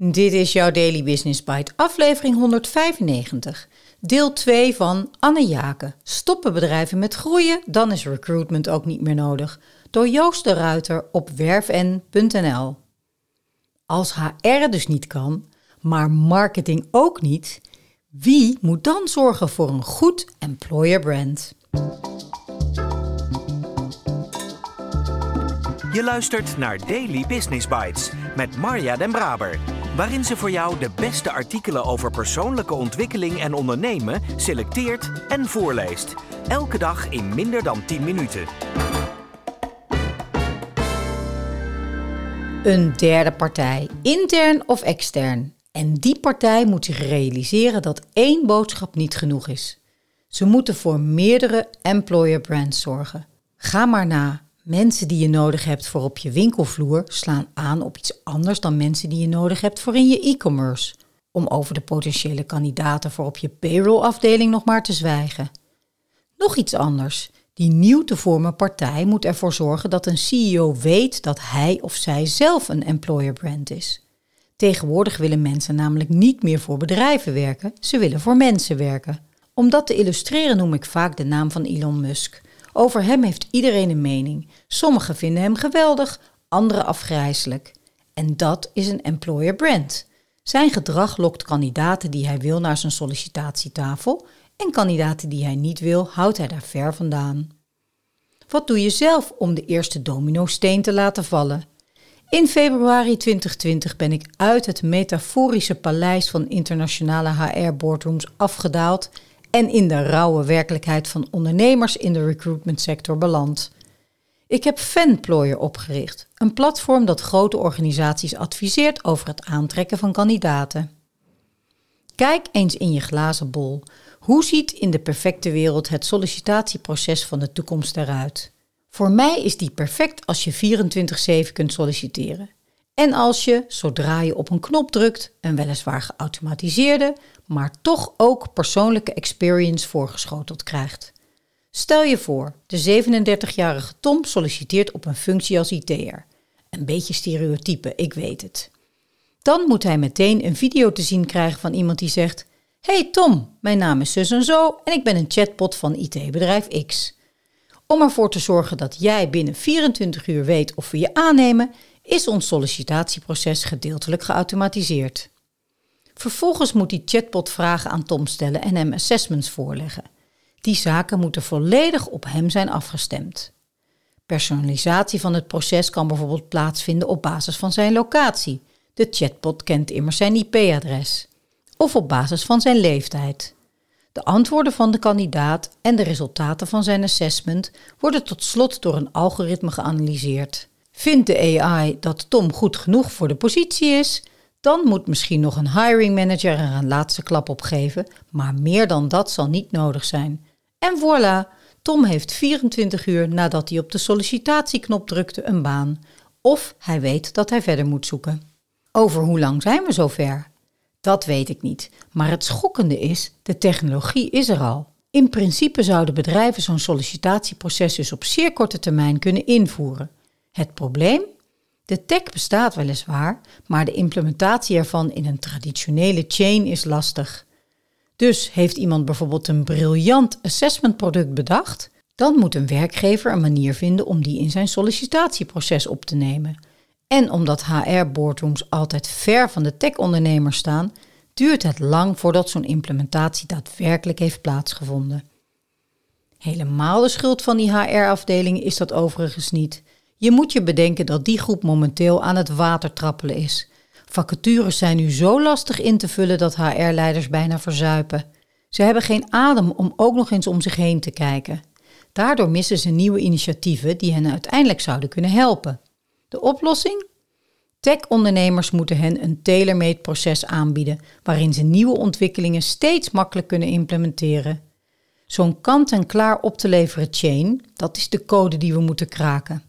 Dit is jouw Daily Business Bite, aflevering 195. Deel 2 van Anne Jaken. Stoppen bedrijven met groeien, dan is recruitment ook niet meer nodig. Door Joost de Ruiter op werfn.nl. Als HR dus niet kan, maar marketing ook niet, wie moet dan zorgen voor een goed employer brand? Je luistert naar Daily Business Bites met Marja Den Braber, waarin ze voor jou de beste artikelen over persoonlijke ontwikkeling en ondernemen selecteert en voorleest. Elke dag in minder dan 10 minuten. Een derde partij, intern of extern. En die partij moet zich realiseren dat één boodschap niet genoeg is. Ze moeten voor meerdere employer brands zorgen. Ga maar na. Mensen die je nodig hebt voor op je winkelvloer slaan aan op iets anders dan mensen die je nodig hebt voor in je e-commerce. Om over de potentiële kandidaten voor op je payroll-afdeling nog maar te zwijgen. Nog iets anders. Die nieuw te vormen partij moet ervoor zorgen dat een CEO weet dat hij of zij zelf een employer brand is. Tegenwoordig willen mensen namelijk niet meer voor bedrijven werken, ze willen voor mensen werken. Om dat te illustreren noem ik vaak de naam van Elon Musk. Over hem heeft iedereen een mening. Sommigen vinden hem geweldig, anderen afgrijzelijk. En dat is een employer brand. Zijn gedrag lokt kandidaten die hij wil naar zijn sollicitatietafel en kandidaten die hij niet wil, houdt hij daar ver vandaan. Wat doe je zelf om de eerste domino-steen te laten vallen? In februari 2020 ben ik uit het metaforische paleis van internationale HR-boardrooms afgedaald en in de rauwe werkelijkheid van ondernemers in de recruitmentsector beland. Ik heb Fanployer opgericht, een platform dat grote organisaties adviseert over het aantrekken van kandidaten. Kijk eens in je glazen bol. Hoe ziet in de perfecte wereld het sollicitatieproces van de toekomst eruit? Voor mij is die perfect als je 24/7 kunt solliciteren. En als je, zodra je op een knop drukt, een weliswaar geautomatiseerde, maar toch ook persoonlijke experience voorgeschoteld krijgt. Stel je voor, de 37-jarige Tom solliciteert op een functie als IT'er. Een beetje stereotype, ik weet het. Dan moet hij meteen een video te zien krijgen van iemand die zegt: Hey Tom, mijn naam is zus en zo en ik ben een chatbot van IT-bedrijf X. Om ervoor te zorgen dat jij binnen 24 uur weet of we je aannemen, is ons sollicitatieproces gedeeltelijk geautomatiseerd. Vervolgens moet die chatbot vragen aan Tom stellen en hem assessments voorleggen. Die zaken moeten volledig op hem zijn afgestemd. Personalisatie van het proces kan bijvoorbeeld plaatsvinden op basis van zijn locatie. De chatbot kent immers zijn IP-adres. Of op basis van zijn leeftijd. De antwoorden van de kandidaat en de resultaten van zijn assessment worden tot slot door een algoritme geanalyseerd. Vindt de AI dat Tom goed genoeg voor de positie is, dan moet misschien nog een hiring manager er een laatste klap op geven, maar meer dan dat zal niet nodig zijn. En voilà, Tom heeft 24 uur nadat hij op de sollicitatieknop drukte een baan. Of hij weet dat hij verder moet zoeken. Over hoe lang zijn we zover? Dat weet ik niet, maar het schokkende is, de technologie is er al. In principe zouden bedrijven zo'n sollicitatieproces dus op zeer korte termijn kunnen invoeren. Het probleem? De tech bestaat weliswaar, maar de implementatie ervan in een traditionele chain is lastig. Dus heeft iemand bijvoorbeeld een briljant assessmentproduct bedacht, dan moet een werkgever een manier vinden om die in zijn sollicitatieproces op te nemen. En omdat HR-boardrooms altijd ver van de tech-ondernemers staan, duurt het lang voordat zo'n implementatie daadwerkelijk heeft plaatsgevonden. Helemaal de schuld van die HR-afdeling is dat overigens niet. Je moet je bedenken dat die groep momenteel aan het water trappelen is. Vacatures zijn nu zo lastig in te vullen dat HR-leiders bijna verzuipen. Ze hebben geen adem om ook nog eens om zich heen te kijken. Daardoor missen ze nieuwe initiatieven die hen uiteindelijk zouden kunnen helpen. De oplossing? Tech-ondernemers moeten hen een tailor-made proces aanbieden waarin ze nieuwe ontwikkelingen steeds makkelijk kunnen implementeren. Zo'n kant-en-klaar op te leveren chain, dat is de code die we moeten kraken.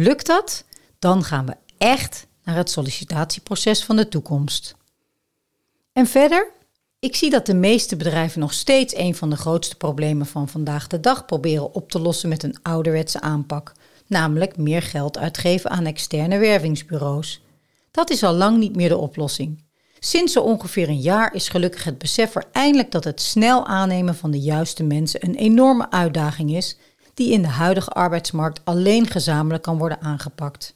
Lukt dat? Dan gaan we echt naar het sollicitatieproces van de toekomst. En verder? Ik zie dat de meeste bedrijven nog steeds een van de grootste problemen van vandaag de dag proberen op te lossen met een ouderwetse aanpak, namelijk meer geld uitgeven aan externe wervingsbureaus. Dat is al lang niet meer de oplossing. Sinds zo ongeveer een jaar is gelukkig het besef er eindelijk dat het snel aannemen van de juiste mensen een enorme uitdaging is, die in de huidige arbeidsmarkt alleen gezamenlijk kan worden aangepakt.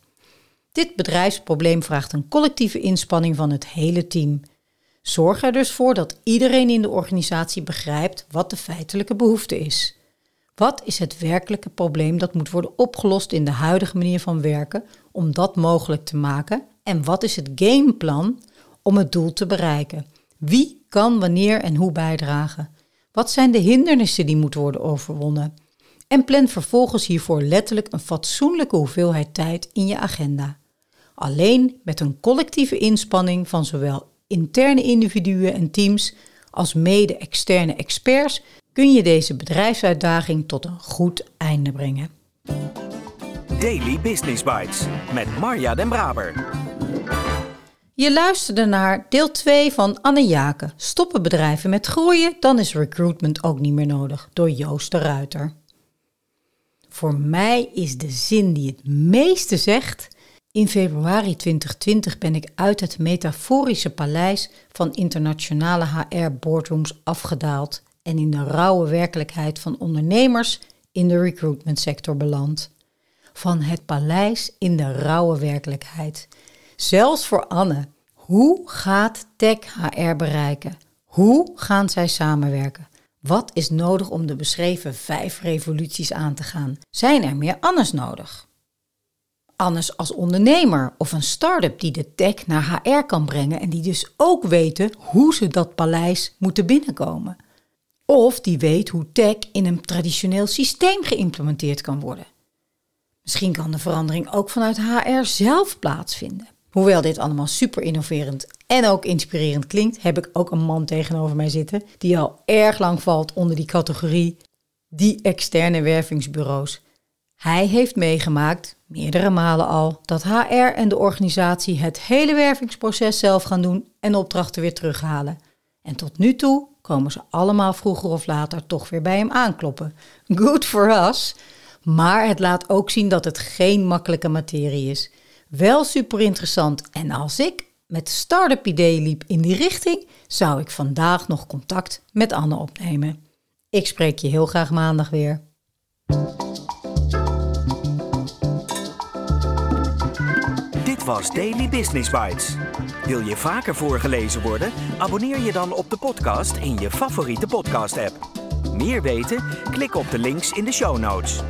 Dit bedrijfsprobleem vraagt een collectieve inspanning van het hele team. Zorg er dus voor dat iedereen in de organisatie begrijpt wat de feitelijke behoefte is. Wat is het werkelijke probleem dat moet worden opgelost in de huidige manier van werken om dat mogelijk te maken? En wat is het gameplan om het doel te bereiken? Wie kan wanneer en hoe bijdragen? Wat zijn de hindernissen die moeten worden overwonnen? En plan vervolgens hiervoor letterlijk een fatsoenlijke hoeveelheid tijd in je agenda. Alleen met een collectieve inspanning van zowel interne individuen en teams als mede-externe experts kun je deze bedrijfsuitdaging tot een goed einde brengen. Daily Business Bites met Marja Den Braber. Je luisterde naar deel 2 van Anne Jaken. Stoppen bedrijven met groeien, dan is recruitment ook niet meer nodig. Door Joost de Ruiter. Voor mij is de zin die het meeste zegt. In februari 2020 ben ik uit het metaforische paleis van internationale HR-boardrooms afgedaald en in de rauwe werkelijkheid van ondernemers in de recruitmentsector beland. Van het paleis in de rauwe werkelijkheid. Zelfs voor Anne. Hoe gaat Tech HR bereiken? Hoe gaan zij samenwerken? Wat is nodig om de beschreven vijf revoluties aan te gaan? Zijn er meer Annes nodig? Annes als ondernemer of een start-up die de tech naar HR kan brengen en die dus ook weten hoe ze dat paleis moeten binnenkomen. Of die weet hoe tech in een traditioneel systeem geïmplementeerd kan worden. Misschien kan de verandering ook vanuit HR zelf plaatsvinden. Hoewel dit allemaal super innoverend en ook inspirerend klinkt, heb ik ook een man tegenover mij zitten die al erg lang valt onder die categorie die externe wervingsbureaus. Hij heeft meegemaakt, meerdere malen al, dat HR en de organisatie het hele wervingsproces zelf gaan doen en opdrachten weer terughalen. En tot nu toe komen ze allemaal vroeger of later toch weer bij hem aankloppen. Good for us. Maar het laat ook zien dat het geen makkelijke materie is. Wel super interessant. En als ik met start-up ideeën liep in die richting, zou ik vandaag nog contact met Anne opnemen. Ik spreek je heel graag maandag weer. Dit was Daily Business Bites. Wil je vaker voorgelezen worden? Abonneer je dan op de podcast in je favoriete podcast-app. Meer weten? Klik op de links in de show notes.